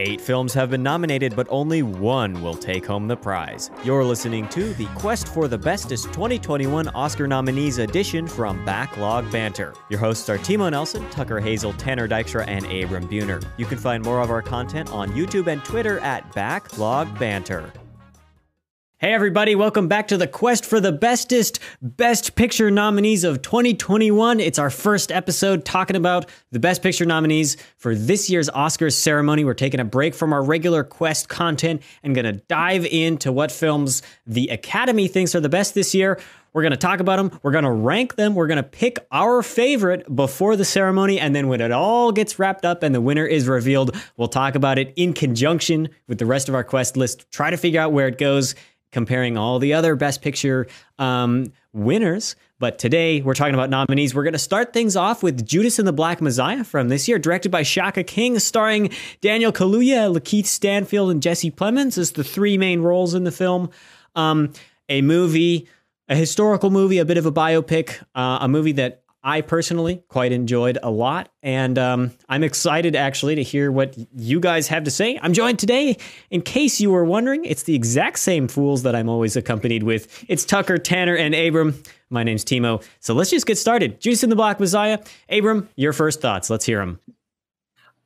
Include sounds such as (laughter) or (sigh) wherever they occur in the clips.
Eight films have been nominated, but only one will take home the prize. You're listening to the Quest for the Bestest 2021 Oscar nominees edition from Backlog Banter. Your hosts are Timo Nelson, Tucker Hazel, Tanner Dykstra, and Abram Buhner. You can find more of our content on YouTube and Twitter at Backlog Banter. Hey, everybody, welcome back to the quest for the bestest Best Picture nominees of 2021. It's our first episode talking about the Best Picture nominees for this year's Oscars ceremony. We're taking a break from our regular quest content and going to dive into what films the Academy thinks are the best this year. We're going to talk about them. We're going to rank them. We're going to pick our favorite before the ceremony. And then when it all gets wrapped up and the winner is revealed, we'll talk about it in conjunction with the rest of our quest list, try to figure out where it goes comparing all the other Best Picture um, winners. But today we're talking about nominees. We're going to start things off with Judas and the Black Messiah from this year, directed by Shaka King, starring Daniel Kaluuya, Lakeith Stanfield, and Jesse Plemons as the three main roles in the film. Um, a movie, a historical movie, a bit of a biopic, uh, a movie that I personally quite enjoyed a lot. And um, I'm excited actually to hear what you guys have to say. I'm joined today, in case you were wondering, it's the exact same fools that I'm always accompanied with. It's Tucker, Tanner, and Abram. My name's Timo. So let's just get started. Judas and the Black Messiah. Abram, your first thoughts. Let's hear them.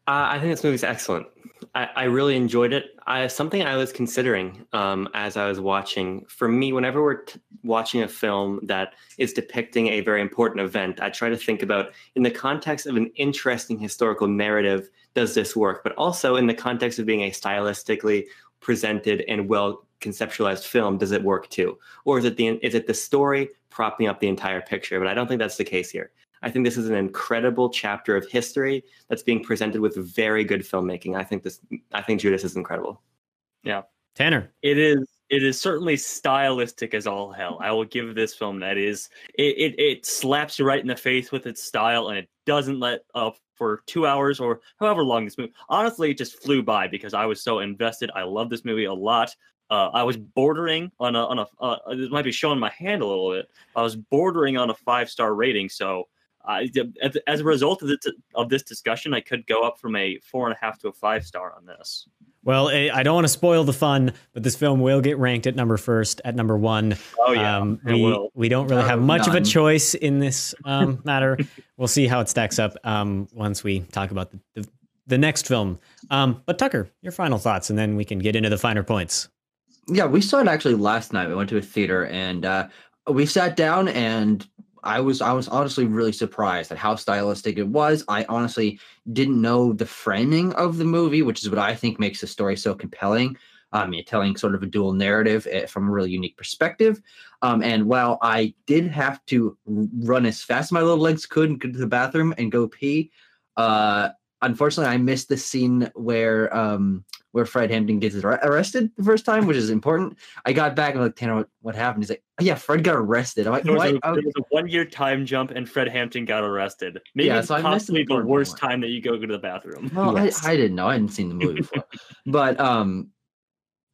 Uh, I think this movie's excellent. I, I really enjoyed it. I, something I was considering um, as I was watching. For me, whenever we're t- watching a film that is depicting a very important event, I try to think about in the context of an interesting historical narrative, does this work? But also in the context of being a stylistically presented and well conceptualized film, does it work too? Or is it the is it the story propping up the entire picture? But I don't think that's the case here. I think this is an incredible chapter of history that's being presented with very good filmmaking. I think this I think Judas is incredible. Yeah. Tanner. It is it is certainly stylistic as all hell. I will give this film that is it, it it slaps you right in the face with its style and it doesn't let up for two hours or however long this movie. Honestly, it just flew by because I was so invested. I love this movie a lot. Uh, I was bordering on a on a. Uh, this might be showing my hand a little bit. I was bordering on a five star rating, so I, as a result of this, of this discussion, I could go up from a four and a half to a five star on this. Well, eh, I don't want to spoil the fun, but this film will get ranked at number first, at number one. Oh yeah, um, we will. we don't really have much None. of a choice in this um, (laughs) matter. we'll see how it stacks up um, once we talk about the, the, the next film. Um, but Tucker, your final thoughts, and then we can get into the finer points. Yeah, we saw it actually last night. We went to a theater and uh, we sat down and I was I was honestly really surprised at how stylistic it was. I honestly didn't know the framing of the movie, which is what I think makes the story so compelling. Um, you're telling sort of a dual narrative eh, from a really unique perspective. Um, and while I did have to run as fast as my little legs could and get to the bathroom and go pee, uh, unfortunately, I missed the scene where um, where Fred Hampton gets arrested the first time, which is important. I got back and I'm like, Tanner, what, what happened? He's like, oh, yeah, Fred got arrested. I'm like, there was, a, there was a one year time jump and Fred Hampton got arrested. Maybe yeah, so possibly the worst one. time that you go to the bathroom. Well, yes. I, I didn't know. I hadn't seen the movie before. (laughs) but um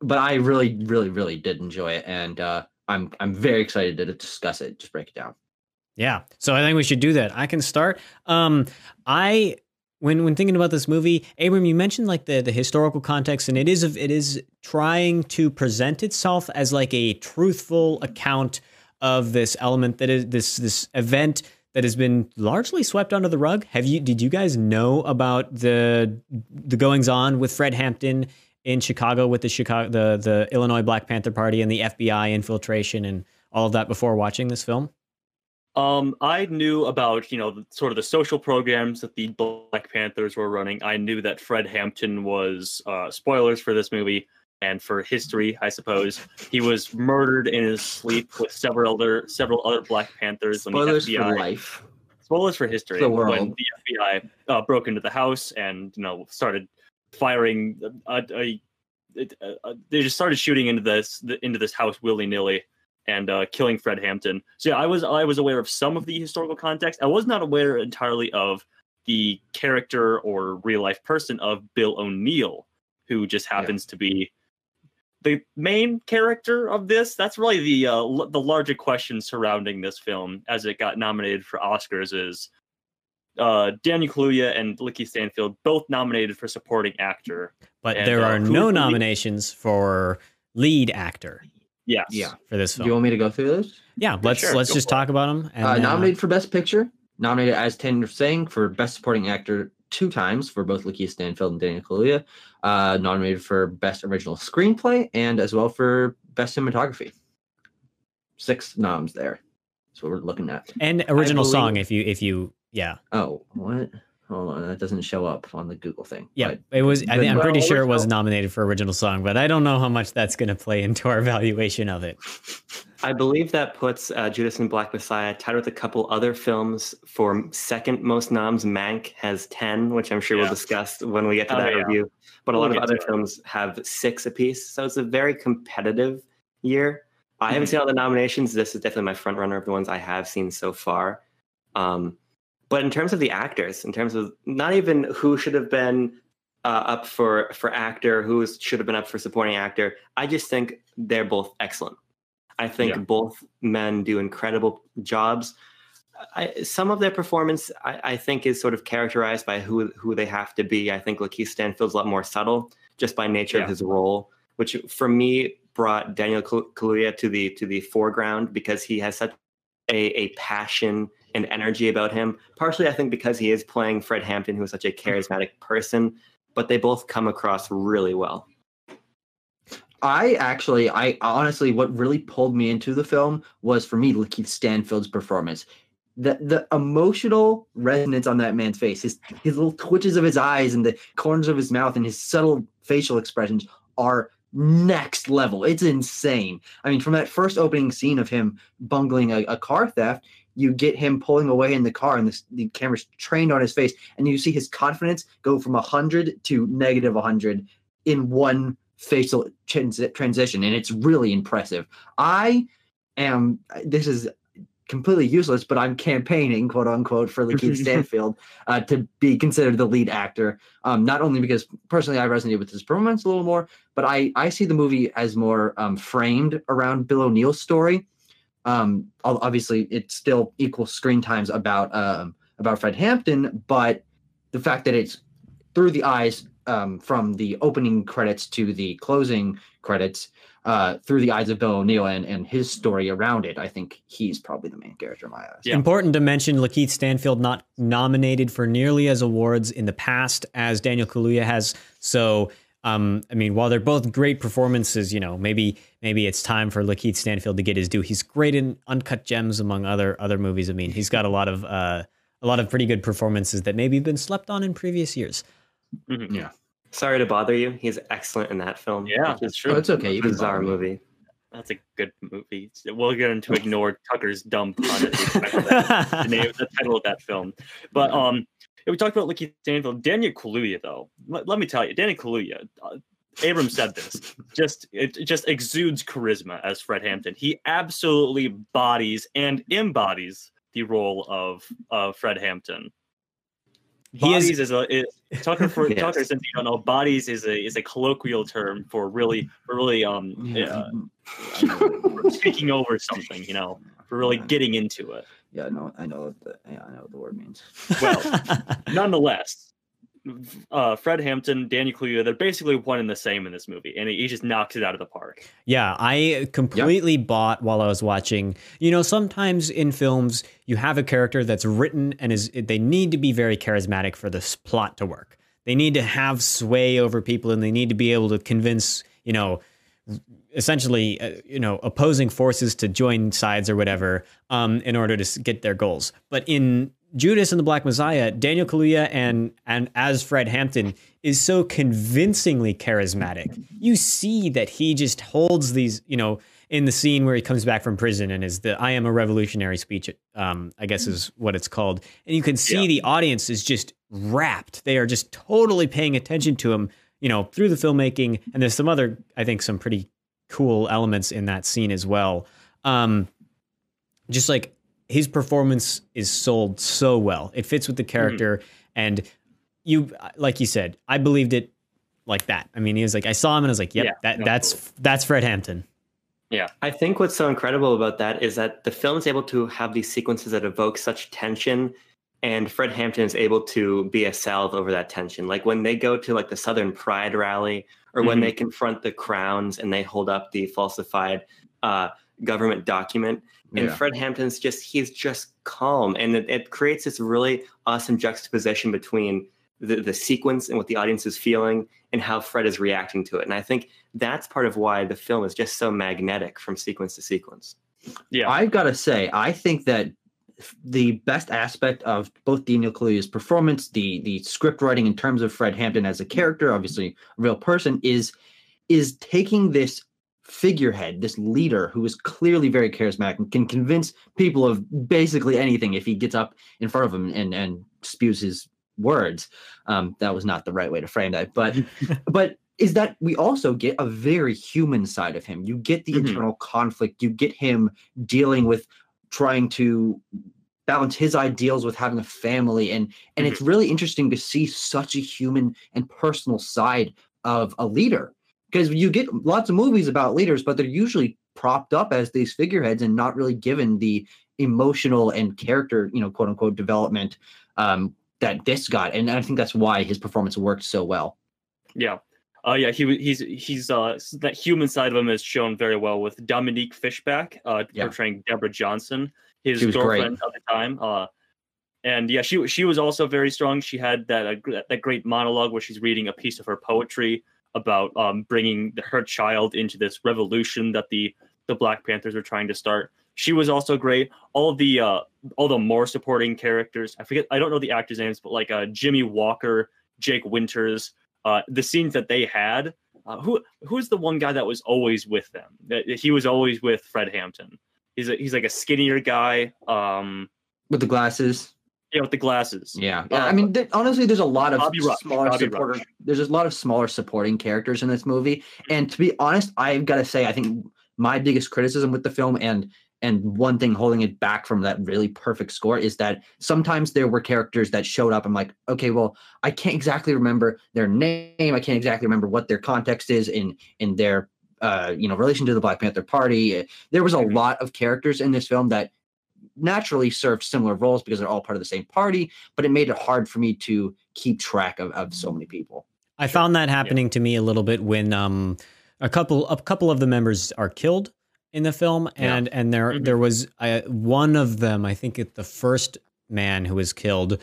but I really, really, really did enjoy it. And uh I'm I'm very excited to discuss it. Just break it down. Yeah. So I think we should do that. I can start. Um I when when thinking about this movie, Abram, you mentioned like the the historical context, and it is it is trying to present itself as like a truthful account of this element that is this this event that has been largely swept under the rug. Have you did you guys know about the the goings on with Fred Hampton in Chicago with the Chicago the the Illinois Black Panther Party and the FBI infiltration and all of that before watching this film? Um, I knew about you know sort of the social programs that the Black Panthers were running. I knew that Fred Hampton was uh, spoilers for this movie and for history, I suppose. He was murdered in his sleep with several other several other Black Panthers. Spoilers when the FBI, for life. Spoilers for history. The world. When the FBI uh, broke into the house and you know started firing a, a, a, a they just started shooting into this into this house willy nilly and uh, killing Fred Hampton. So yeah, I was I was aware of some of the historical context. I was not aware entirely of the character or real life person of Bill O'Neill, who just happens yeah. to be the main character of this. That's really the uh, l- the larger question surrounding this film as it got nominated for Oscars is uh, Daniel Kaluuya and Lakeith Stanfield both nominated for supporting actor. But And, there uh, are no nominations for lead actor Yes. Yeah. for this Do you want me to go through those? Yeah, let's sure, let's go just for it. talk about them. And Uh, then, uh, nominated for Best Picture, nominated as Tanner was saying for Best Supporting Actor two times for both Lakeith Stanfield and Daniel Kaluuya. Uh, nominated for Best Original Screenplay and as well for Best Cinematography. Six noms there. That's what we're looking at. and original song if you if you yeah Oh, what? Hold on, that doesn't show up on the Google thing. yeah but- it was I think, I'm well, pretty sure it was nominated for original song, but I don't know how much that's going to play (laughs) into our evaluation of it. I believe that puts uh, Judas and Black Messiah tied with a couple other films for second most noms. Mank has 10, which I'm sure Yeah. we'll discuss when we get to Oh, that yeah. review. But a We'll lot of other it. films have six apiece. So it's a very competitive year. I haven't Mhm. seen all the nominations. This is definitely my front runner of the ones I have seen so far. Um, but in terms of the actors, in terms of not even who should have been uh, up for for actor, who should have been up for supporting actor, I just think they're both excellent. I think Yeah. both men do incredible jobs. I, some of their performance, I, I think, is sort of characterized by who who they have to be. I think Lakeith Stanfield's a lot more subtle, just by nature Yeah. of his role, which for me brought Daniel Kal- Kaluuya to the to the foreground because he has such a, a passion and energy about him. Partially, I think, because he is playing Fred Hampton, who is such a charismatic person. But they both come across really well. I actually, I honestly, what really pulled me into the film was for me Lakeith Stanfield's performance. The the emotional resonance on that man's face, his his little twitches of his eyes and the corners of his mouth and his subtle facial expressions are next level. It's insane. I mean, from that first opening scene of him bungling a, a car theft, you get him pulling away in the car and the, the camera's trained on his face, and you see his confidence go from 100 to negative 100 in one facial trans- transition and it's really impressive. I am this is completely useless but i'm campaigning quote unquote for lakeith (laughs) stanfield uh, to be considered the lead actor um, not only because personally i resonate with his performance a little more but i i see the movie as more um, framed around bill o'neill's story um, obviously it's still equal screen times about um, about fred hampton but the fact that it's through the eyes um, from the opening credits to the closing credits uh, through the eyes of Bill O'Neill and, and his story around it. I think he's probably the main character in my eyes. Yeah. Important to mention Lakeith Stanfield not nominated for nearly as awards in the past as Daniel Kaluuya has. So, um, I mean, while they're both great performances, you know, maybe maybe it's time for Lakeith Stanfield to get his due. He's great in Uncut Gems, among other other movies. I mean, he's got a lot of uh, a lot of pretty good performances that maybe have been slept on in previous years. Mhm. Sorry to bother you. He's excellent in that film. Yeah, which that's true. Oh, it's okay. You can bizarre bother me. movie. That's a good movie. We'll get into (laughs) ignore Tucker's dumb pun the expense of that. the name, the title of that film. But um, we talked about Lakeith Stanfield. Daniel Kaluuya, though, let, let me tell you, Daniel Kaluuya. Uh, Abram said this. (laughs) Just it, it just exudes charisma as Fred Hampton. He absolutely bodies and embodies the role of of Fred Hampton. He is- Bodies is, a is, Tucker for (laughs) Yes. Tucker. Since you don't know, bodies is a is a colloquial term for really for really um Yeah. yeah, speaking over something. You know, for really getting into it. Yeah, no, I know what the yeah, I know what the word means. Well, (laughs) nonetheless, uh, Fred Hampton, Daniel Kaluuya, they're basically one and the same in this movie, and he just knocks it out of the park. Yeah, I completely bought while I was watching. You know, sometimes in films you have a character that's written and is they need to be very charismatic for this plot to work. They need to have sway over people and they need to be able to convince, you know, essentially, uh, you know, opposing forces to join sides or whatever um, in order to get their goals. But in Judas and the Black Messiah, Daniel Kaluuya and and as Fred Hampton is so convincingly charismatic. You see that he just holds these, you know, in the scene where he comes back from prison and is the "I am a revolutionary" speech. Um, I guess is what it's called, and you can see Yeah. the audience is just rapt. They are just totally paying attention to him, you know, through the filmmaking. And there's some other, I think, some pretty cool elements in that scene as well. Um, just like his performance is sold so well. It fits with the character and you like you said, I believed it like that. I mean, he was like I saw him and I was like, "Yep, Yeah, that no, that's that's Fred Hampton." Yeah. I think what's so incredible about that is that the film is able to have these sequences that evoke such tension and Fred Hampton is able to be a salve over that tension. Like when they go to like the Southern Pride rally, or when Mhm. they confront the crowns and they hold up the falsified uh, government document, and Yeah. Fred Hampton's just he's just calm, and it, it creates this really awesome juxtaposition between the, the sequence and what the audience is feeling and how Fred is reacting to it. And I think that's part of why the film is just so magnetic from sequence to sequence. Yeah. I've got to say, I think that f- the best aspect of both Daniel Kaluuya's performance, the the script writing in terms of Fred Hampton as a character, obviously a real person, is is taking this figurehead, this leader who is clearly very charismatic and can convince people of basically anything if he gets up in front of them and and spews his words. Um, that was not the right way to frame that, but (laughs) but is that we also get a very human side of him. You get the Mhm. internal conflict. You get him dealing with trying to balance his ideals with having a family. And and it's really interesting to see such a human and personal side of a leader. Because you get lots of movies about leaders but they're usually propped up as these figureheads and not really given the emotional and character you know quote unquote development um that this got. And i think that's why his performance worked so well. Yeah. Uh, yeah, he he's he's uh that human side of him is shown very well with Dominique Fishback uh Yeah. portraying Deborah Johnson, his was great. girlfriend at the time. Uh, and yeah, she she was also very strong. She had that uh, that great monologue where she's reading a piece of her poetry about um bringing the, her child into this revolution that the the Black Panthers are trying to start. She was also great. All the uh all the more supporting characters. I forget. I don't know the actors' names, but like uh Jimmy Walker, Jake Winters uh, the scenes that they had. Uh, who who's the one guy that was always with them? That he was always with Fred Hampton. He's a, he's like a skinnier guy. Um, with the glasses yeah, with the glasses. Yeah, Uh, yeah. I mean, th- honestly, there's a lot of Rush, smaller. There's a lot of smaller supporting characters in this movie, and to be honest, I've got to say, I think my biggest criticism with the film, and and one thing holding it back from that really perfect score, is that sometimes there were characters that showed up. I'm like, okay, well, I can't exactly remember their name. I can't exactly remember what their context is in in their uh, you know relation to the Black Panther Party. There was a Mhm. lot of characters in this film that naturally served similar roles because they're all part of the same party but it made it hard for me to keep track of, of so many people I found that happening to me a little bit when um a couple a couple of the members are killed in the film Yeah. and and there Mhm. there was uh, one of them I think it, the first man who was killed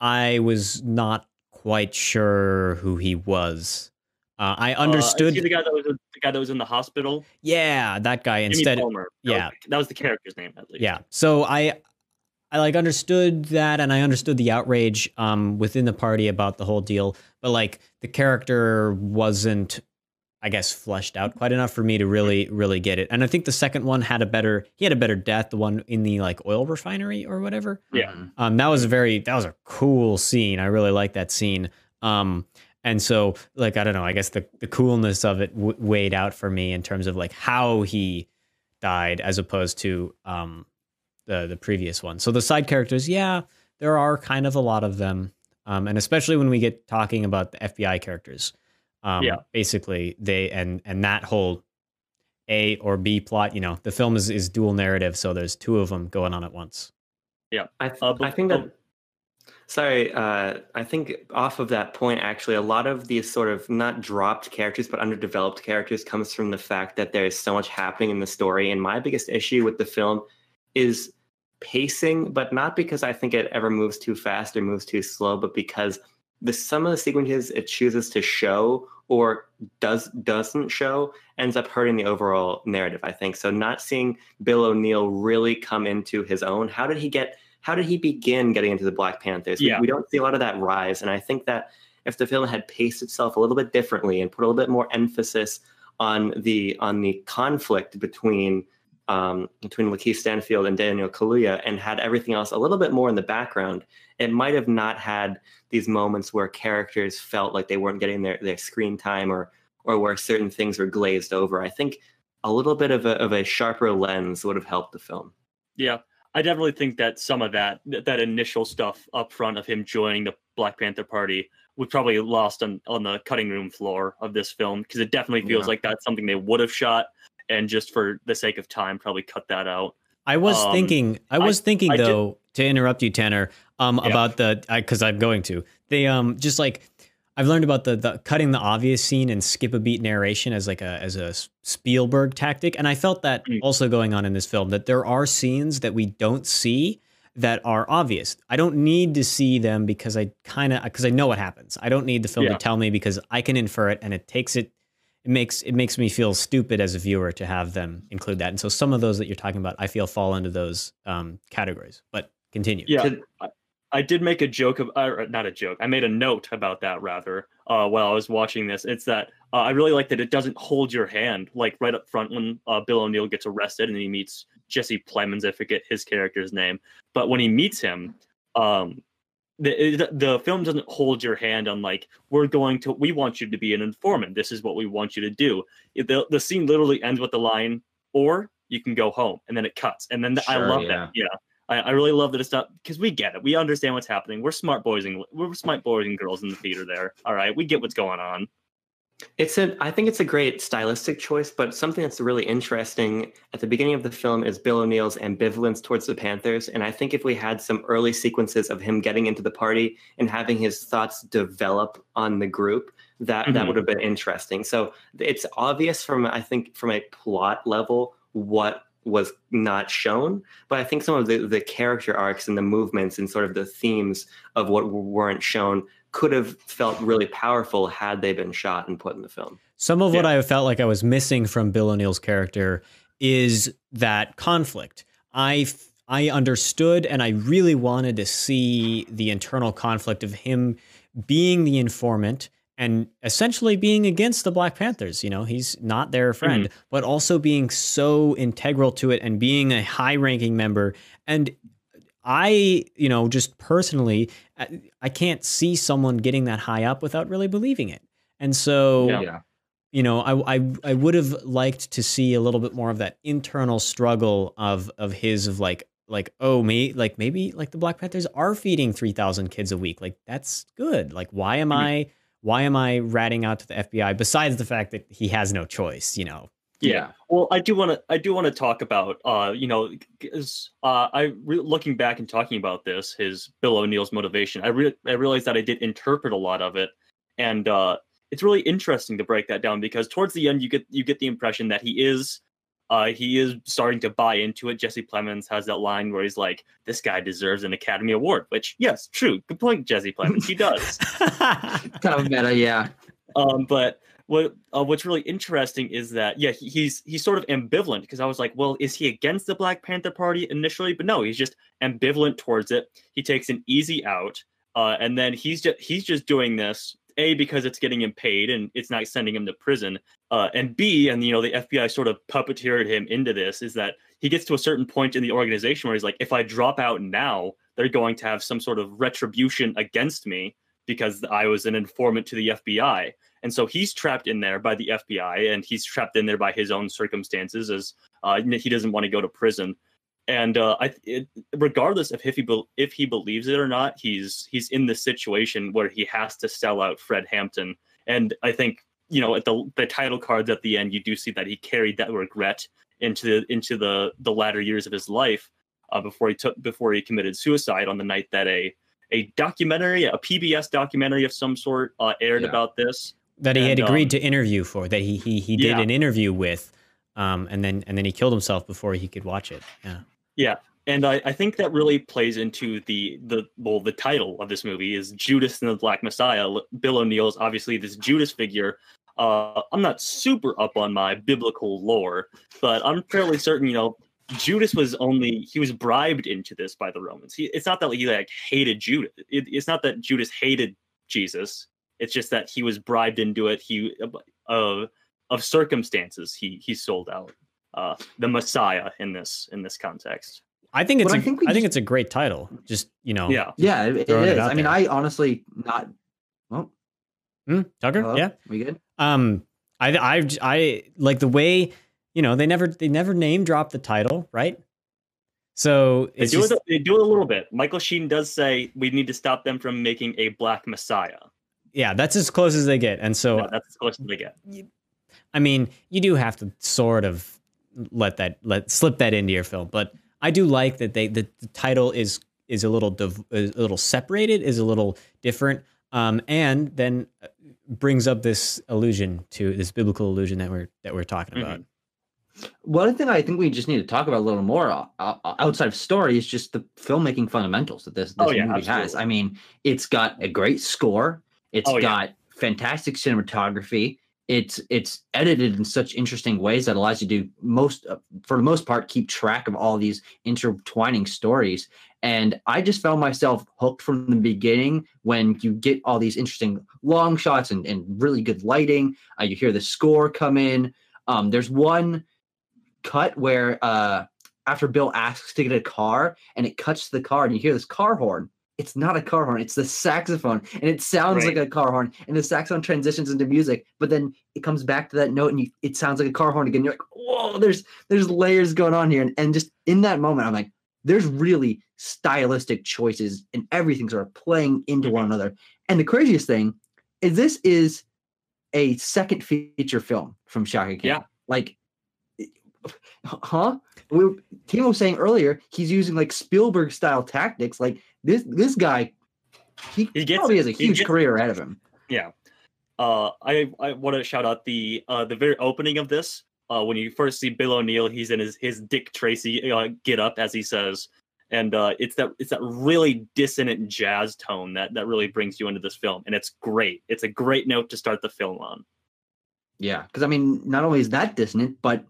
I was not quite sure who he was. Uh, I Uh, understood is the guy that was the guy that was in the hospital. yeah, that guy Jimmy instead Palmer. That was yeah. that was the character's name at least. Yeah. So I I like understood that and I understood the outrage um within the party about the whole deal, but like the character wasn't I guess fleshed out quite enough for me to really really get it. And I think the second one had a better he had a better death, the one in the like oil refinery or whatever. Yeah. Mhm. Um that was a very that was a cool scene. I really like that scene. Um and so like I don't know, I guess the the coolness of it w- weighed out for me in terms of like how he died as opposed to um the the previous one. So the side characters, yeah, there are kind of a lot of them, um, and especially when we get talking about the FBI characters. Um, Yeah. basically they and and that whole A or B plot. You know, the film is is dual narrative, so there's two of them going on at once. Yeah, I, th- Uh, but- I think oh. that. Sorry, uh, I think off of that point, actually, a lot of these sort of not dropped characters, but underdeveloped characters comes from the fact that there is so much happening in the story. And my biggest issue with the film is pacing, but not because I think it ever moves too fast or moves too slow, but because the some of the sequences it chooses to show or does doesn't show ends up hurting the overall narrative. I think so. Not seeing Bill O'Neill really come into his own. How did he get? How did he begin getting into the Black Panthers? We- Yeah. We, don't see a lot of that rise, and I think that if the film had paced itself a little bit differently and put a little bit more emphasis on the on the conflict between um, between Lakeith Stanfield and Daniel Kaluuya, and had everything else a little bit more in the background, it might have not had these moments where characters felt like they weren't getting their, their screen time or or where certain things were glazed over. I think a little bit of a, of a sharper lens would have helped the film. Yeah, I definitely think that some of that that initial stuff up front of him joining the Black Panther Party was probably lost on on the cutting room floor of this film because it definitely feels Yeah. like that's something they would have shot and just for the sake of time probably cut that out. I was Um, thinking, I was thinking I did- though, to interrupt you, Tanner. um, Yeah. about the because I'm going to. They um just like I've learned about the the cutting the obvious scene and skip a beat narration as like a as a Spielberg tactic, and I felt that Mm. also going on in this film that there are scenes that we don't see that are obvious. I don't need to see them because I kind of because I know what happens. I don't need the film Yeah. to tell me because I can infer it, and it takes it. It makes it makes me feel stupid as a viewer to have them include that, and so some of those that you're talking about, I feel fall into those um, categories. But continue. Yeah, I, I did make a joke of, uh, not a joke. I made a note about that rather uh, while I was watching this. It's that uh, I really like that it doesn't hold your hand like right up front when uh, Bill O'Neill gets arrested and he meets Jesse Plemons. I forget his character's name, but when he meets him, um, the the film doesn't hold your hand on like we're going to we want you to be an informant. This is what we want you to do. The the scene literally ends with the line, or you can go home, and then it cuts, and then I Sure, love yeah. that. Yeah. I, I really love that it's not because we get it. We understand what's happening. We're smart boys and we're smart boys and girls in the theater. There, all right. We get what's going on. It's a I think it's a great stylistic choice, but something that's really interesting at the beginning of the film is Bill O'Neill's ambivalence towards the Panthers. And I think if we had some early sequences of him getting into the party and having his thoughts develop on the group, that that Mhm. would have been interesting. So it's obvious from I think from a plot level what was not shown, but I think some of the, the character arcs and the movements and sort of the themes of what weren't shown could have felt really powerful had they been shot and put in the film. Some of what I felt like I was missing from Bill O'Neill's character is that conflict. I I understood and I really wanted to see the internal conflict of him being the informant and essentially being against the Black Panthers. You know, he's not their mm-hmm. friend, but also being so integral to it and being a high ranking member. And I, you know, just personally, I, I can't see someone getting that high up without really believing it. And so, Yeah. yeah. you know, I, I I would have liked to see a little bit more of that internal struggle of of his of like like oh me like maybe like the Black Panthers are feeding three thousand kids a week like that's good like why am. I why am I ratting out to the FBI besides the fact that he has no choice you know Yeah. Well, I do want to. I do want to talk about. Uh, you know, 'cause, uh, I re- looking back and talking about this, his Bill O'Neill's motivation. I re- I realized that I did interpret a lot of it, and uh, it's really interesting to break that down because towards the end, you get you get the impression that he is. Uh, he is starting to buy into it. Jesse Plemons has that line where he's like, "This guy deserves an Academy Award," which, yes, true. Good point, Jesse Plemons. He does. (laughs) Kind of meta, yeah. um, but what uh, what's really interesting is that yeah he, he's he's sort of ambivalent because I was like well is he against the Black Panther Party initially? But no he's just ambivalent towards it. He takes an easy out uh, and then he's just he's just doing this a because it's getting him paid and it's not sending him to prison uh, and b and you know the FBI sort of puppeteered him into this is that he gets to a certain point in the organization where he's like if I drop out now they're going to have some sort of retribution against me because I was an informant to the FBI and so he's trapped in there by the FBI, and he's trapped in there by his own circumstances, as uh, he doesn't want to go to prison. And uh, I, it, regardless of if he be, if he believes it or not, he's he's in this situation where he has to sell out Fred Hampton. And I think you know at the the title cards at the end, you do see that he carried that regret into the into the the latter years of his life uh, before he took before he committed suicide on the night that a a documentary, a PBS documentary of some sort, uh, aired Yeah. about this. That he had agreed um, to interview for that he he he did Yeah. an interview with um and then and then he killed himself before he could watch it yeah Yeah. and I, I think that really plays into the the well the title of this movie is Judas and the Black Messiah. Bill O'Neill's obviously this Judas figure. Uh, I'm not super up on my biblical lore, but I'm fairly certain you know Judas was only he was bribed into this by the Romans. He, it's not that he like hated Judas. It, it's not that Judas hated Jesus. It's just that he was bribed into it. He uh, of circumstances he he sold out uh, the Messiah in this in this context. I think it's But a, I think we I think it's a great title just you know Yeah. Yeah, it, it it is. out I mean, there. I honestly not. Well, Hmm? Tucker hello? yeah we good? Um, I, I, I like the way you know they never they never name drop the title, right? So They do, just, it, they do it a little bit. Michael Sheen does say we need to stop them from making a black messiah. Yeah, that's as close as they get. And so Yeah, that's as close as they get. I mean, you do have to sort of let that let slip that into your film, but I do like that they the, the title is is a little div- is a little separated, is a little different, um, and then uh, brings up this illusion to this biblical illusion that we're that we're talking Mhm. about. One thing I think we just need to talk about a little more uh, uh, outside of story is just the filmmaking fundamentals that this, this Oh, yeah, movie has. I mean, it's got a great score. It's Oh, yeah. got fantastic cinematography. It's it's edited in such interesting ways that allows you to most, uh, for the most part, keep track of all these intertwining stories. And I just found myself hooked from the beginning when you get all these interesting long shots and, and really good lighting. Uh, you hear the score come in. Um, there's one cut where uh after Bill asks to get a car and it cuts to the car and you hear this car horn. It's not a car horn, it's the saxophone and it sounds Right. like a car horn and the saxophone transitions into music, but then it comes back to that note and you, it sounds like a car horn again. You're like, whoa, there's there's layers going on here. And, and just in that moment, I'm like, there's really stylistic choices and everything sort of playing into mm-hmm. one another. And the craziest thing is this is a second feature film from Shaka Khan. Yeah. Like huh? We Timo was saying earlier he's using like Spielberg style tactics. Like this this guy, he, He gets probably has a huge gets career ahead of him. Yeah. Uh, I I want to shout out the uh the very opening of this. Uh, when you first see Bill O'Neill, he's in his his Dick Tracy uh, get up as he says, and uh, it's that it's that really dissonant jazz tone that that really brings you into this film, and it's great. It's a great note to start the film on. Yeah, because I mean, not only is that dissonant, but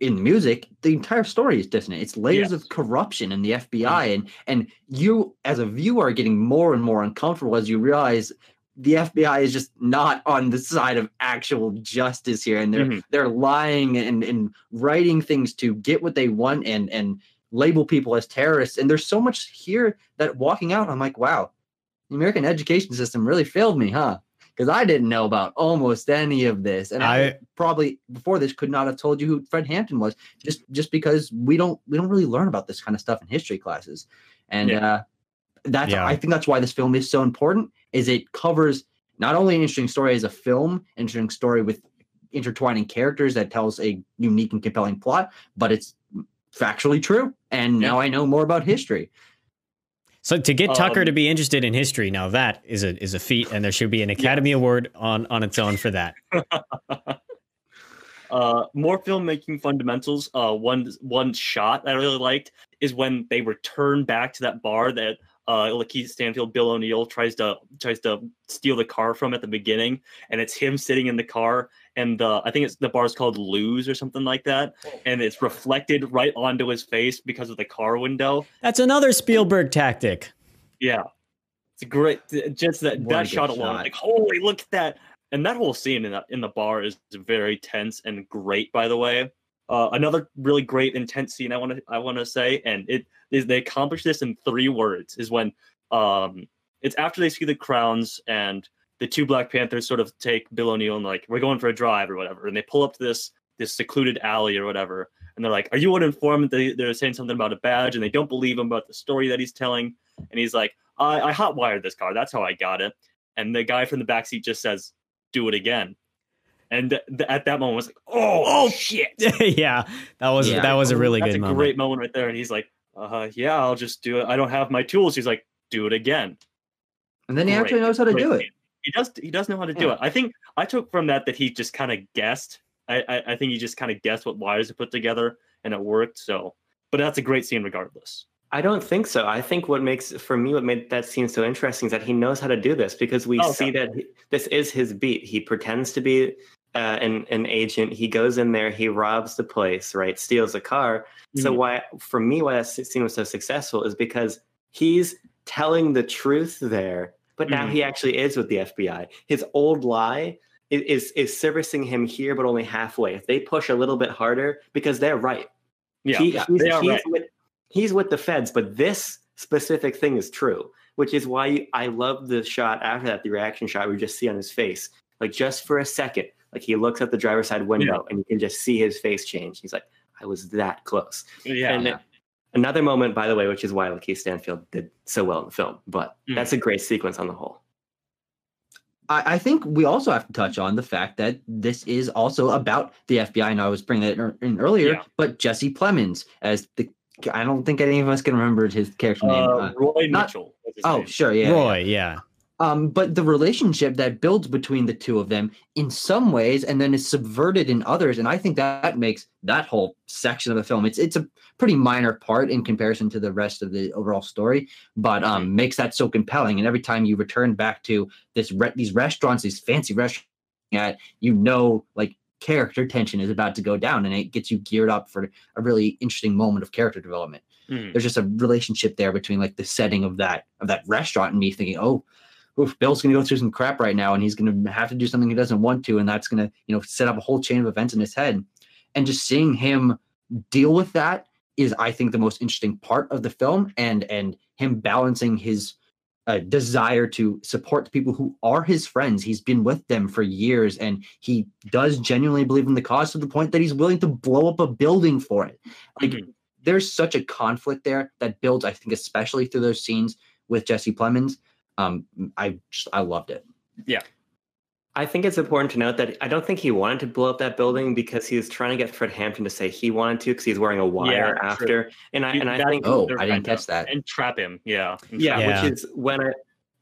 in music, the entire story is dissonant. It's layers Yes. of corruption in the FBI, and and you as a viewer are getting more and more uncomfortable as you realize the FBI is just not on the side of actual justice here, and they're Mhm. they're lying and and writing things to get what they want and and label people as terrorists. And there's so much here that walking out, I'm like, wow, the American education system really failed me, huh? Because I didn't know about almost any of this, and I, I- probably before this could not have told you who Fred Hampton was, just just because we don't we don't really learn about this kind of stuff in history classes, and Yeah. uh, that's Yeah. I think that's why this film is so important. Is it covers not only an interesting story as a film, interesting story with intertwining characters that tells a unique and compelling plot, but it's factually true. And now I know more about history. So to get Tucker Um, to be interested in history, now that is a is a feat, and there should be an Academy Award on on its own for that. (laughs) Uh, more filmmaking fundamentals. Uh, one one shot I really liked is when they return back to that bar that uh, Lakeith Stanfield, Bill O'Neill tries to tries to steal the car from at the beginning, and it's him sitting in the car, and the I think it's the bar's called Lose or something like that, and it's reflected right onto his face because of the car window. That's another Spielberg tactic. Yeah, it's great. Just that What a that shot alone, shot. like holy, look at that! And that whole scene in that in the bar is very tense and great. By the way, uh, another really great intense scene I want to I want to say, and it is they accomplish this in three words. Is when um it's after they see the crowns and the two Black Panthers sort of take Bill O'Neill and like we're going for a drive or whatever, and they pull up to this this secluded alley or whatever, and they're like, "Are you an informant?" They, they're saying something about a badge, and they don't believe him about the story that he's telling, and he's like, "I, I hotwired this car. That's how I got it." And the guy from the backseat just says, "Do it again." And th- th- at that moment, I was like, "Oh, oh shit!" (laughs) yeah, that was Yeah. that was a really That's good a moment. great moment right there. And he's like, "Uh, yeah, I'll just do it. I don't have my tools." He's like, "Do it again." And then he Great, actually knows how to great do it. He does. He does know how to do Yeah. it. I think I took from that that he just kind of guessed. I, I I think he just kind of guessed what wires to put together, and it worked. So, but that's a great scene regardless. I don't think so. I think what makes for me what made that scene so interesting is that he knows how to do this because we Oh, see okay. that he, this is his beat. He pretends to be uh, an an agent. He goes in there, he robs the place, right? Steals a car. So Mhm. why for me why that scene was so successful is because he's telling the truth there, but now Mhm. he actually is with the FBI. His old lie is is servicing him here, but only halfway. If they push a little bit harder, because they're right. yeah, He- yeah, he's, they are he's right. with, he's with the feds, but this specific thing is true, which is why I love the shot after that, the reaction shot we just see on his face. Like just for a second, like he looks at the driver's side window and you can just see his face change. He's like, I was that close. Yeah, and yeah. Another moment, by the way, which is why Lakeith Stanfield did so well in the film. But Mm. that's a great sequence on the whole. I, I think we also have to touch on the fact that this is also about the FBI, and I was bringing that in- in earlier. Yeah. But Jesse Plemons as the I don't think any of us can remember his character name. Uh, Uh, Roy not- Mitchell. oh, name. sure, yeah. yeah. Roy, yeah. Um, but the relationship that builds between the two of them in some ways and then is subverted in others. And I think that makes that whole section of the film, it's it's a pretty minor part in comparison to the rest of the overall story, but um makes that so compelling. And every time you return back to this re- these restaurants, these fancy restaurants at, you know like character tension is about to go down and it gets you geared up for a really interesting moment of character development Mhm. there's just a relationship there between like the setting of that of that restaurant and me thinking, oh, oof, Bill's gonna go through some crap right now, and he's gonna have to do something he doesn't want to, and that's gonna you know set up a whole chain of events in his head, and just seeing him deal with that is, I think, the most interesting part of the film, and and him balancing his uh, desire to support the people who are his friends. He's been with them for years, and he does genuinely believe in the cause to the point that he's willing to blow up a building for it. Like Mhm. there's such a conflict there that builds, I think, especially through those scenes with Jesse Plemons. Um, I just I loved it. Yeah. I think it's important to note that I don't think he wanted to blow up that building because he was trying to get Fred Hampton to say he wanted to because he's wearing a wire true. after. And I You- and I think Oh, I didn't catch that. And trap him. Yeah. yeah. Yeah. which is when I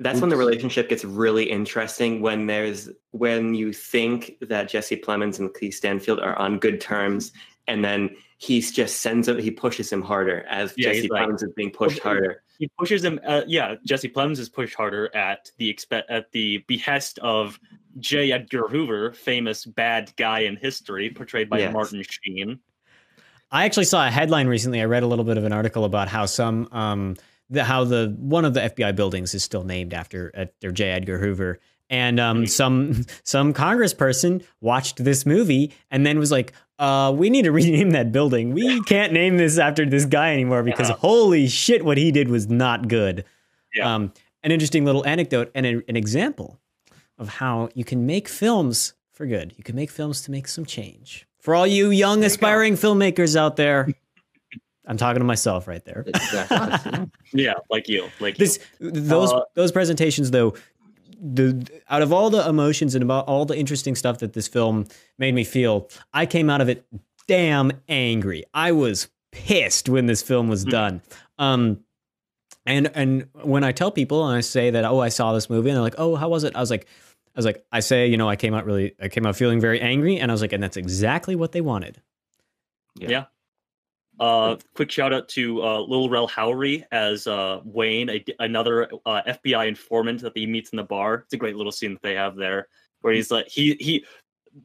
that's when the relationship gets really interesting when there's when you think that Jesse Plemons and Keith Stanfield are on good terms and then he just sends him he pushes him harder as Yeah, he's Jesse like, Plemons is being pushed Well, harder. he pushes him. Uh, yeah, Jesse Plemons is pushed harder at the expe- at the behest of J. Edgar Hoover, famous bad guy in history, portrayed by Yes. Martin Sheen. I actually saw a headline recently. I read a little bit of an article about how some um the how the one of the FBI buildings is still named after after J. Edgar Hoover. And um, Mhm. some (laughs) some congressperson watched this movie and then was like, uh, we need to (laughs) rename that building. We can't name this after this guy anymore because holy shit, what he did was not good. Yeah. Um, an interesting little anecdote and a, an example of how you can make films for good. You can make films to make some change. For all you young, There you aspiring filmmakers out there, (laughs) I'm talking to myself right there. It's- that's us, yeah. Like you, like This, those, Uh, those presentations, though, the out of all the emotions and about all the interesting stuff that this film made me feel, I came out of it damn angry. I was pissed when this film was Hmm. done. Um, and and when I tell people and I say that, oh, I saw this movie, and they're like, oh, how was it? I was like, I was like, I say, you know, I came out really, I came out feeling very angry, and I was like, and that's exactly what they wanted. Yeah. Uh, quick shout out to uh, Lil Rel Howery as uh, Wayne, a, another uh, FBI informant that he meets in the bar. It's a great little scene that they have there, where he's like, he he,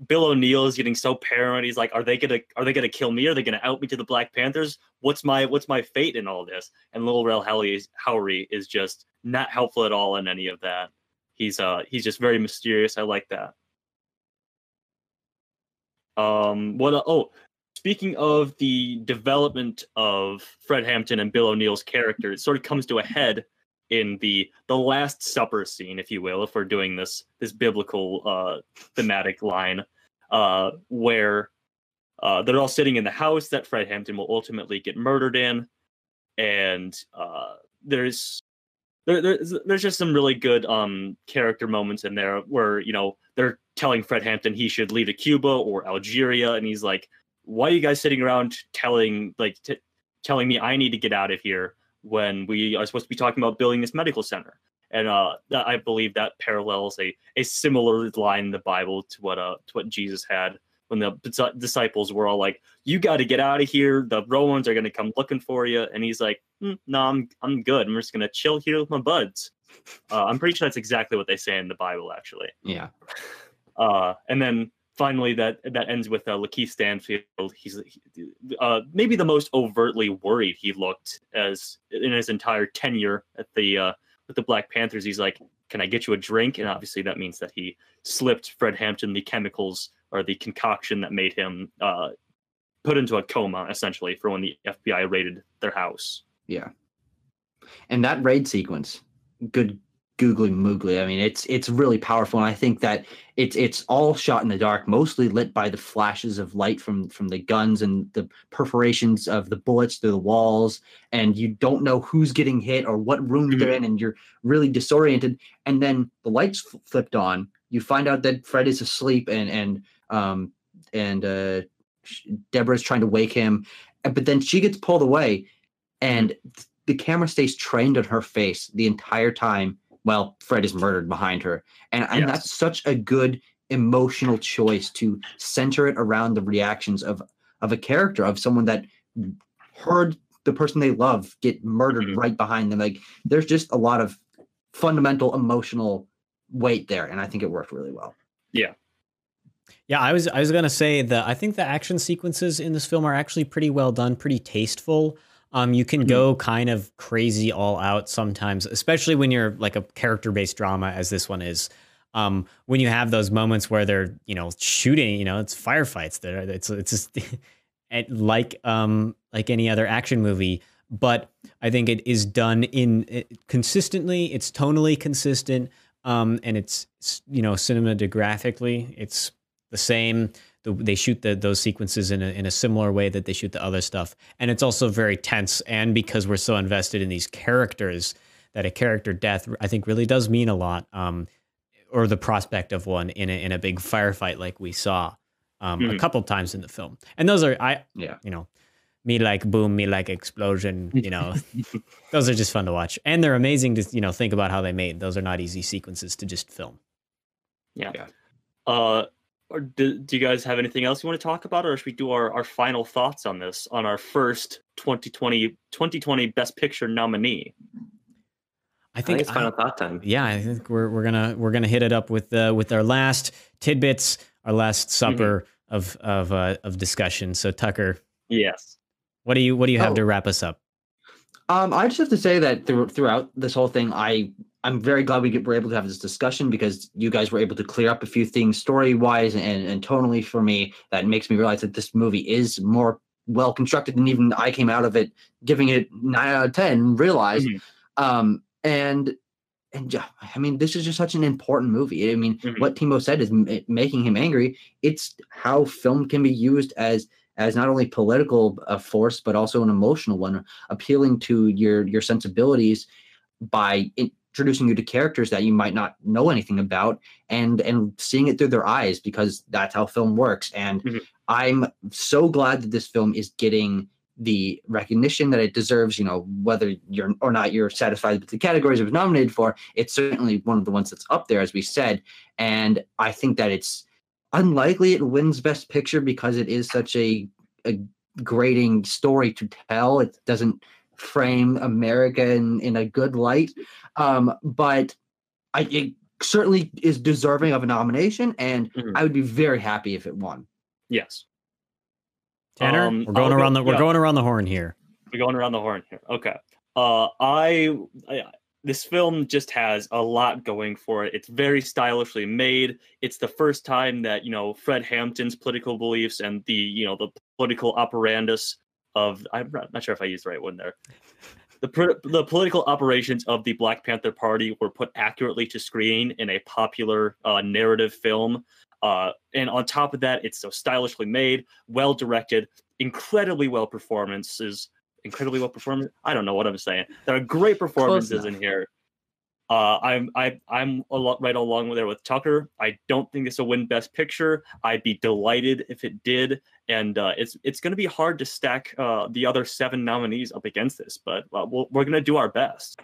Bill O'Neill is getting so paranoid. He's like, are they gonna are they gonna kill me? Are they gonna out me to the Black Panthers? What's my what's my fate in all this? And Lil Rel Howery is just not helpful at all in any of that. He's uh he's just very mysterious. I like that. Um, what? uh, oh, speaking of the development of Fred Hampton and Bill O'Neill's character, it sort of comes to a head in the the Last Supper scene, if you will, if we're doing this this biblical uh, thematic line, uh, where uh, they're all sitting in the house that Fred Hampton will ultimately get murdered in, and uh, there's there, there's there's just some really good um character moments in there where you know they're telling Fred Hampton he should leave to Cuba or Algeria, and he's like, "Why are you guys sitting around telling like t- telling me I need to get out of here when we are supposed to be talking about building this medical center?" And uh, that, I believe that parallels a a similar line in the Bible to what uh to what Jesus had when the dis- disciples were all like, "You got to get out of here. The Romans are going to come looking for you," and he's like, "Hmm, "No, I'm I'm good. I'm just going to chill here with my buds." Uh, I'm pretty sure that's exactly what they say in the Bible, actually. Yeah. Uh, and then finally, that that ends with uh, Lakeith Stanfield. He's uh, maybe the most overtly worried he looked as in his entire tenure at the uh, with the Black Panthers. He's like, "Can I get you a drink?" And obviously, that means that he slipped Fred Hampton the chemicals or the concoction that made him uh, put into a coma, essentially, for when the FBI raided their house. Yeah. And that raid sequence, good googly moogly. I mean, it's it's really powerful. And I think that it's it's all shot in the dark, mostly lit by the flashes of light from from the guns and the perforations of the bullets through the walls. And you don't know who's getting hit or what room they're in, and you're really disoriented. And then the lights f- flipped on. You find out that Fred is asleep, and and um and uh, Deborah's trying to wake him, but then she gets pulled away and the camera stays trained on her face the entire time while Fred is murdered behind her. And, and Yes. that's such a good emotional choice to center it around the reactions of of a character of someone that heard the person they love get murdered Mhm. right behind them. Like there's just a lot of fundamental emotional weight there, and I think it worked really well. Yeah. Yeah, I was I was gonna say that I think the action sequences in this film are actually pretty well done, pretty tasteful. Um, you can go kind of crazy all out sometimes, especially when you're like a character based drama as this one is. Um, when you have those moments where they're you know shooting, you know it's firefights. There, it's it's just (laughs) like um like any other action movie, but I think it is done in it, consistently. It's tonally consistent, um, and it's you know cinematographically it's the same. The, they shoot the, those sequences in a, in a similar way that they shoot the other stuff, and it's also very tense. And because we're so invested in these characters, that a character death I think really does mean a lot, um, or the prospect of one in a, in a big firefight like we saw um, a Mhm. couple times in the film. And those are I Yeah. you know me like boom, me like explosion. You know, (laughs) those are just fun to watch, and they're amazing to you know think about how they made. Those are not easy sequences to just film. Yeah. Uh, or do, do you guys have anything else you want to talk about, or should we do our, our final thoughts on this on our first 2020 2020 Best Picture nominee? I I think think it's I- final thought time. yeah, I think we're we're gonna we're gonna hit it up with uh, with our last tidbits, our last supper of of uh, of discussion. So Tucker, Yes. what do you what do you have Oh. to wrap us up? Um, I just have to say that through, throughout this whole thing, I I'm very glad we were able to have this discussion because you guys were able to clear up a few things story wise and, and tonally for me. That makes me realize that this movie is more well constructed than even I came out of it giving it nine out of ten. Realized, Mhm. um, and and yeah, I mean, this is just such an important movie. I mean, Mhm. what Timo said is m- making him angry. It's how film can be used as as not only political uh, force but also an emotional one, appealing to your your sensibilities by introducing you to characters that you might not know anything about and and seeing it through their eyes because that's how film works. And Mhm. I'm so glad that this film is getting the recognition that it deserves, you know, whether you're or not you're satisfied with the categories it was nominated for, it's certainly one of the ones that's up there, as we said. And I think that it's unlikely it wins Best Picture because it is such a, a grating story to tell. It doesn't frame America in, in a good light. Um, but I it certainly is deserving of a nomination, and Mhm. I would be very happy if it won. Yes. Tanner, Um, we're going I'll go- around the we're yeah. going around the horn here. We're going around the horn here. Okay. Uh, I, I this film just has a lot going for it. It's very stylishly made. It's the first time that you know Fred Hampton's political beliefs and the you know the political operandus of I'm not, not sure if I used the right one there. The, the political operations of the Black Panther Party were put accurately to screen in a popular uh, narrative film. Uh, and on top of that, it's so stylishly made, well directed, incredibly well performances, incredibly well performance. I don't know what I'm saying. There are great performances in here. Uh, I'm I, I'm a lot right along with there with Tucker. I don't think this will win Best Picture. I'd be delighted if it did, and uh, it's it's going to be hard to stack uh, the other seven nominees up against this, but uh, we'll, we're going to do our best.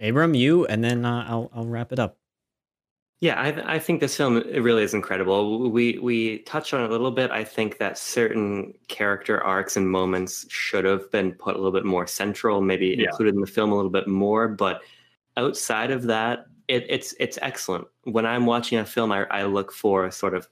Abram, you, and then uh, I'll I'll wrap it up. Yeah, I, I think this film it really is incredible. We we touched on it a little bit. I think that certain character arcs and moments should have been put a little bit more central, maybe Yeah. included in the film a little bit more. But outside of that, it, it's it's excellent. When I'm watching a film, I, I look for a sort of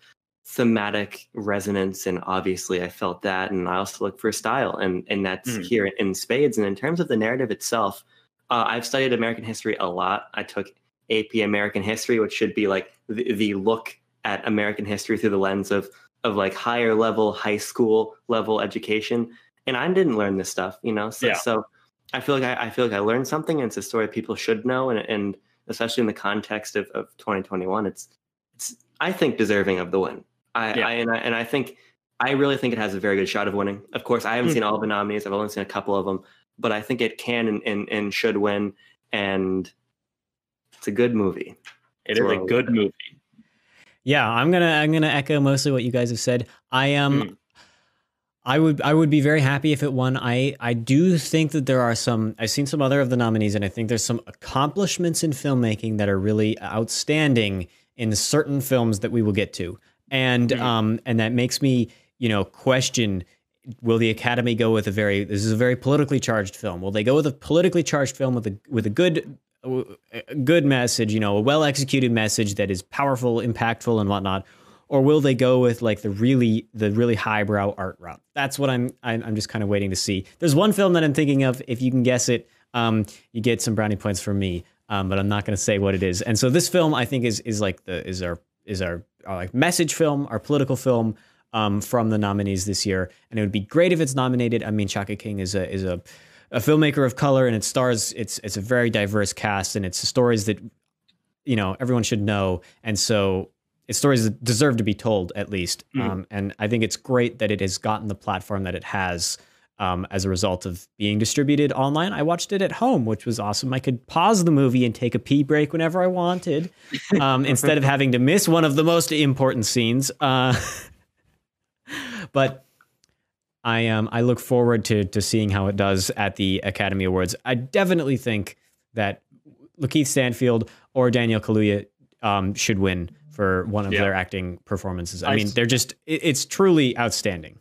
thematic resonance, and obviously I felt that, and I also look for style, and and that's Mhm. here in spades. And in terms of the narrative itself, uh, I've studied American history a lot. I took AP American history, which should be like the, the look at American history through the lens of of like higher level high school level education. And I didn't learn this stuff, you know. So, Yeah. so I feel like I, I feel like I learned something, and it's a story people should know, and and especially in the context of, of 2021, it's it's I think deserving of the win. I, Yeah. I and I and I think I really think it has a very good shot of winning. Of course, I haven't Mm. seen all the nominees. I've only seen a couple of them, but I think it can and, and, and should win. And it's a good movie. It is a good movie. Yeah, I'm gonna I'm gonna echo mostly what you guys have said. I am. Mm. I would I would be very happy if it won. I I do think that there are some I've seen some other of the nominees and I think there's some accomplishments in filmmaking that are really outstanding in certain films that we will get to. And Mhm. um and that makes me, you know, question will the academy go with a very this is a very politically charged film. Will they go with a politically charged film with a with a good a good message, you know, a well executed message that is powerful, impactful and whatnot? Or will they go with like the really the really highbrow art route? That's what I'm I'm, I'm just kind of waiting to see. There's one film that I'm thinking of. If you can guess it, um, you get some brownie points from me. Um, but I'm not going to say what it is. And so this film I think is is like the is our is our, our like message film, our political film um, from the nominees this year. And it would be great if it's nominated. I mean, Shaka King is a is a a filmmaker of color, and it stars. It's it's a very diverse cast, and it's stories that you know everyone should know. And so it's stories that deserve to be told at least. Mhm. Um, and I think it's great that it has gotten the platform that it has um, as a result of being distributed online. I watched it at home, which was awesome. I could pause the movie and take a pee break whenever I wanted, um, (laughs) instead of having to miss one of the most important scenes. Uh, (laughs) but I um I look forward to to seeing how it does at the Academy Awards. I definitely think that Lakeith Stanfield or Daniel Kaluuya um, should win for one of Yeah. their acting performances. I I mean, they're just it, it's truly outstanding.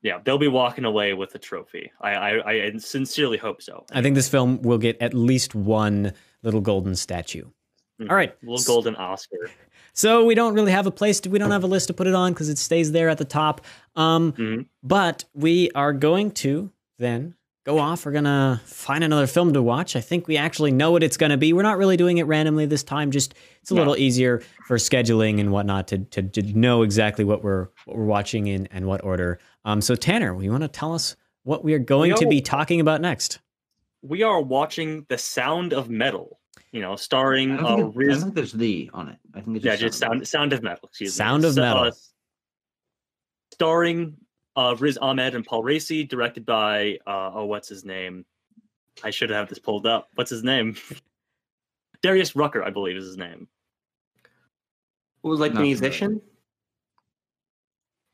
Yeah, they'll be walking away with a trophy. I, I, I sincerely hope so. I think this film will get at least one little golden statue. Mhm. All right. little golden Oscar. So we don't really have a place to, we don't have a list to put it on because it stays there at the top. Um, Mhm. But we are going to then go off. We're gonna find another film to watch. I think we actually know what it's gonna be. We're not really doing it randomly this time. Just it's a No. little easier for scheduling and whatnot to, to to know exactly what we're what we're watching in and what order. Um, so Tanner, you want to tell us what we are going to be talking about next? We are watching The Sound of Metal. You know, starring I uh, don't, think, it- I don't think there's the on it. I think it's Yeah, just, just sound Sound of Metal. Excuse Sound me. of So, Metal. uh, starring uh, Riz Ahmed and Paul Raci, directed by uh, oh, what's his name? I should have this pulled up. What's his name? (laughs) Darius Rucker, I believe, is his name. was like the Not musician.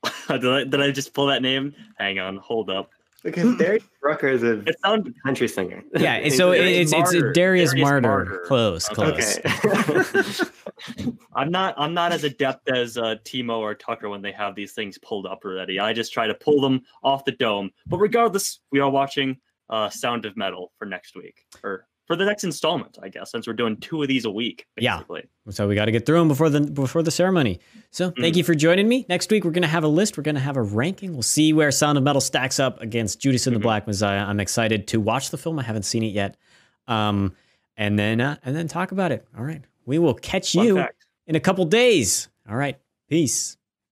(laughs) did, I, did I just pull that name? Hang on, hold up. Because Darius Rucker is a It sounded country singer. Yeah, (laughs) so Darius it's it's Marder. Darius, Darius Marder. Marder. Close, close. okay. (laughs) I'm not I'm not as adept as uh, Timo or Tucker when they have these things pulled up already. I just try to pull them off the dome. But regardless, we are watching uh, Sound of Metal for next week or for the next installment, I guess, since we're doing two of these a week. Yeah. So we got to get through them before the before the ceremony. So thank Mm. you for joining me. Next week we're gonna have a list. We're gonna have a ranking. We'll see where Sound of Metal stacks up against Judas and the Mhm. Black Messiah. I'm excited to watch the film. I haven't seen it yet, um, and then uh, and then talk about it. All right, we will catch Fun you fact. in a couple days. All right, peace.